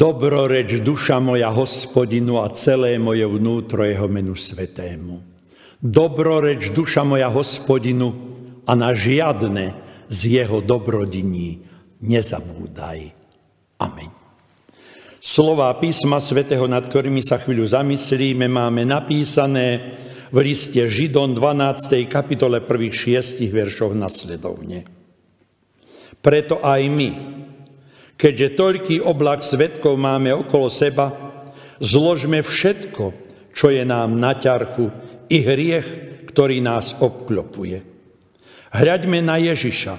Dobroreč duša moja hospodinu a celé moje vnútro jeho menu svetému. Dobroreč duša moja hospodinu a na žiadne z jeho dobrodiní nezabúdaj. Amen. Slová písma svätého, nad ktorými sa chvíľu zamyslíme, máme napísané v liste Židom 12. kapitole prvých šiestich veršoch nasledovne. Preto aj my, Keďže toľký oblak svetkov máme okolo seba, zložme všetko, čo je nám na ťarchu, i hriech, ktorý nás obklopuje. Hľaďme na Ježiša,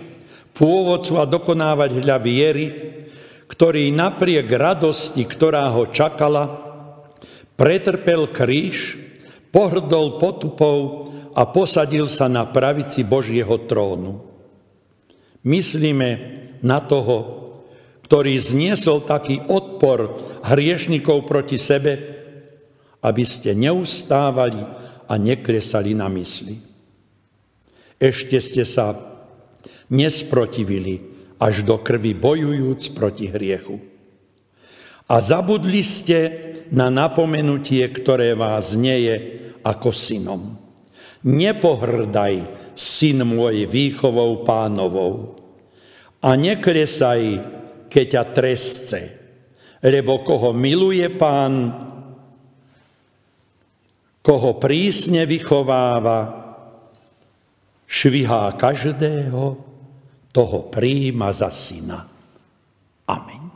pôvodcu a dokonávateľa viery, ktorý napriek radosti, ktorá ho čakala, pretrpel kríž, pohrdol potupou a posadil sa na pravici Božieho trónu. Myslíme na toho, ktorý zniesol taký odpor hriešnikov proti sebe, aby ste neustávali a nekresali na mysli. Ešte ste sa nesprotivili až do krvi bojujúc proti hriechu. A zabudli ste na napomenutie, ktoré vás neje ako synom. Nepohrdaj, syn môj, výchovou pánovou a nekresaj keď ťa tresce. Lebo koho miluje pán, koho prísne vychováva, švihá každého, toho príjma za syna. Amen.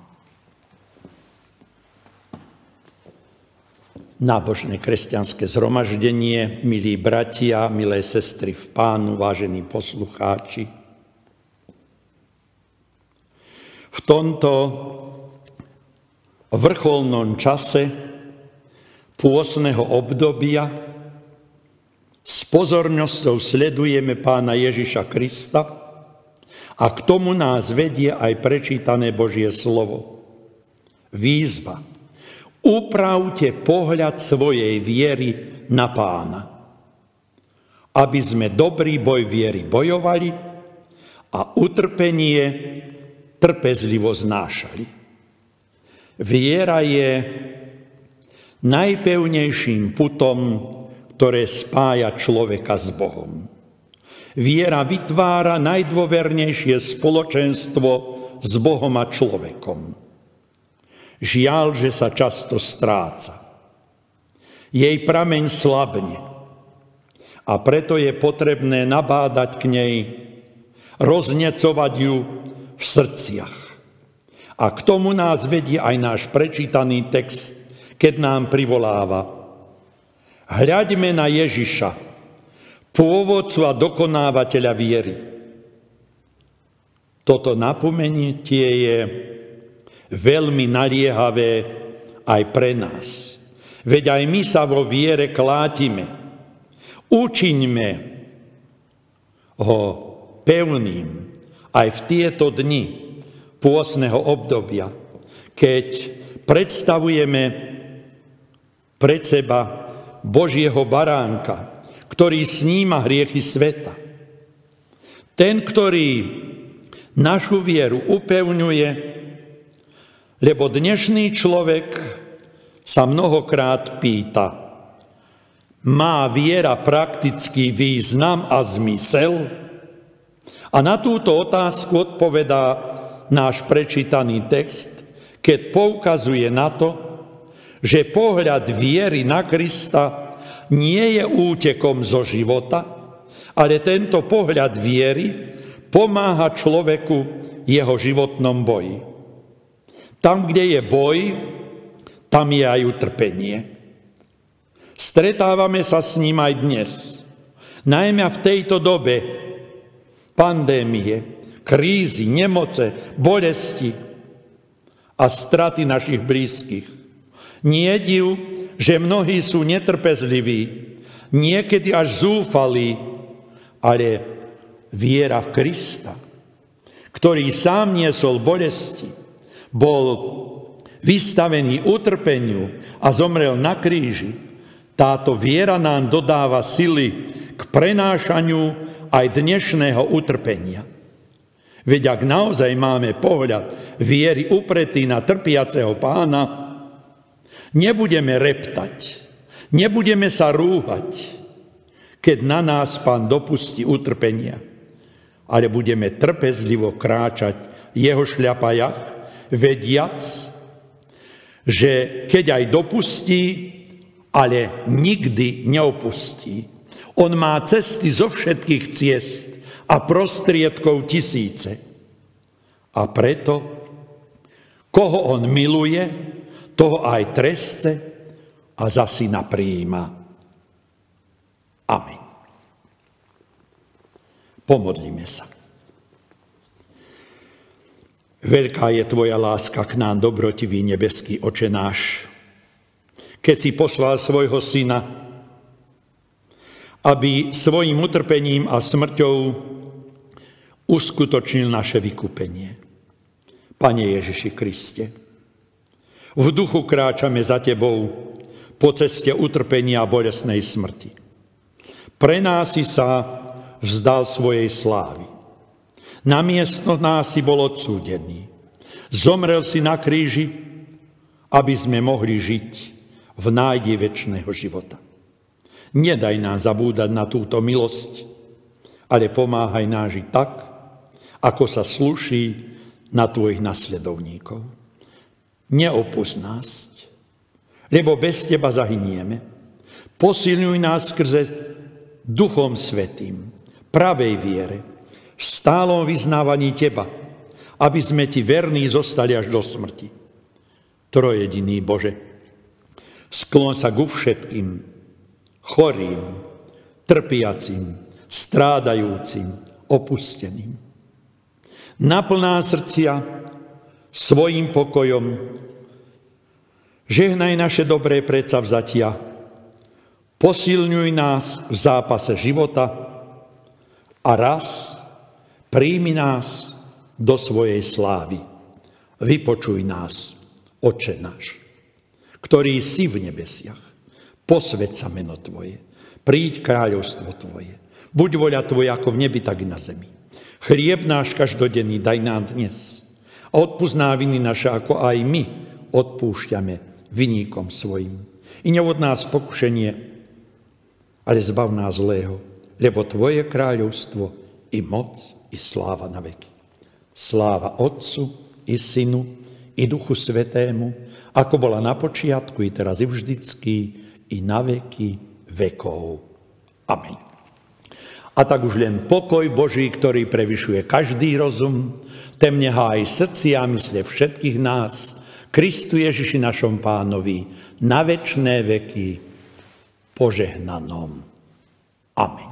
Nábožné kresťanské zhromaždenie, milí bratia, milé sestry v pánu, vážení poslucháči, v tomto vrcholnom čase pôsneho obdobia s pozornosťou sledujeme pána Ježiša Krista a k tomu nás vedie aj prečítané Božie slovo. Výzva. Upravte pohľad svojej viery na pána, aby sme dobrý boj viery bojovali a utrpenie trpezlivo znášali. Viera je najpevnejším putom, ktoré spája človeka s Bohom. Viera vytvára najdôvernejšie spoločenstvo s Bohom a človekom. Žiaľ, že sa často stráca. Jej prameň slabne a preto je potrebné nabádať k nej, roznecovať ju v srdciach. A k tomu nás vedie aj náš prečítaný text, keď nám privoláva. Hľaďme na Ježiša, pôvodcu a dokonávateľa viery. Toto napomenutie je veľmi naliehavé aj pre nás. Veď aj my sa vo viere klátime. Učiňme ho pevným, aj v tieto dni pôsneho obdobia, keď predstavujeme pred seba Božieho baránka, ktorý sníma hriechy sveta. Ten, ktorý našu vieru upevňuje, lebo dnešný človek sa mnohokrát pýta, má viera praktický význam a zmysel? A na túto otázku odpovedá náš prečítaný text, keď poukazuje na to, že pohľad viery na Krista nie je útekom zo života, ale tento pohľad viery pomáha človeku jeho životnom boji. Tam, kde je boj, tam je aj utrpenie. Stretávame sa s ním aj dnes. Najmä v tejto dobe, pandémie, krízy, nemoce, bolesti a straty našich blízkych. Nie div, že mnohí sú netrpezliví, niekedy až zúfalí, ale viera v Krista, ktorý sám niesol bolesti, bol vystavený utrpeniu a zomrel na kríži, táto viera nám dodáva sily k prenášaniu aj dnešného utrpenia. Veď ak naozaj máme pohľad viery upretý na trpiaceho pána, nebudeme reptať, nebudeme sa rúhať, keď na nás pán dopustí utrpenia, ale budeme trpezlivo kráčať jeho šľapajach, vediac, že keď aj dopustí, ale nikdy neopustí. On má cesty zo všetkých ciest a prostriedkov tisíce. A preto, koho on miluje, toho aj trestce a za syna prijíma. Amen. Pomodlíme sa. Veľká je Tvoja láska k nám, dobrotivý nebeský oče náš, keď si poslal svojho syna, aby svojim utrpením a smrťou uskutočnil naše vykúpenie. Pane Ježiši Kriste, v duchu kráčame za Tebou po ceste utrpenia a bolesnej smrti. Pre nás si sa vzdal svojej slávy. Namiesto nás si bol odsúdený. Zomrel si na kríži, aby sme mohli žiť v nájde väčšného života. Nedaj nám zabúdať na túto milosť, ale pomáhaj nám žiť tak, ako sa sluší na tvojich nasledovníkov. Neopust nás, lebo bez teba zahynieme. Posilňuj nás skrze Duchom Svetým, pravej viere, v stálom vyznávaní teba, aby sme ti verní zostali až do smrti. Trojediný Bože, sklon sa ku všetkým, chorým, trpiacim, strádajúcim, opusteným. Naplná srdcia svojim pokojom. Žehnaj naše dobré predsavzatia. Posilňuj nás v zápase života a raz príjmi nás do svojej slávy. Vypočuj nás, Oče náš, ktorý si v nebesiach. Posved sa meno Tvoje. Príď kráľovstvo Tvoje. Buď voľa Tvoja ako v nebi, tak i na zemi. Chlieb náš každodenný daj nám dnes. A odpúsť viny naše, ako aj my odpúšťame viníkom svojim. I neod nás pokušenie, ale zbav nás zlého, lebo Tvoje kráľovstvo i moc, i sláva na veky. Sláva Otcu, i Synu, i Duchu Svetému, ako bola na počiatku, i teraz i vždycky, i na veky vekov. Amen. A tak už len pokoj Boží, ktorý prevyšuje každý rozum, ten aj srdci a mysle všetkých nás, Kristu Ježiši našom pánovi, na večné veky požehnanom. Amen.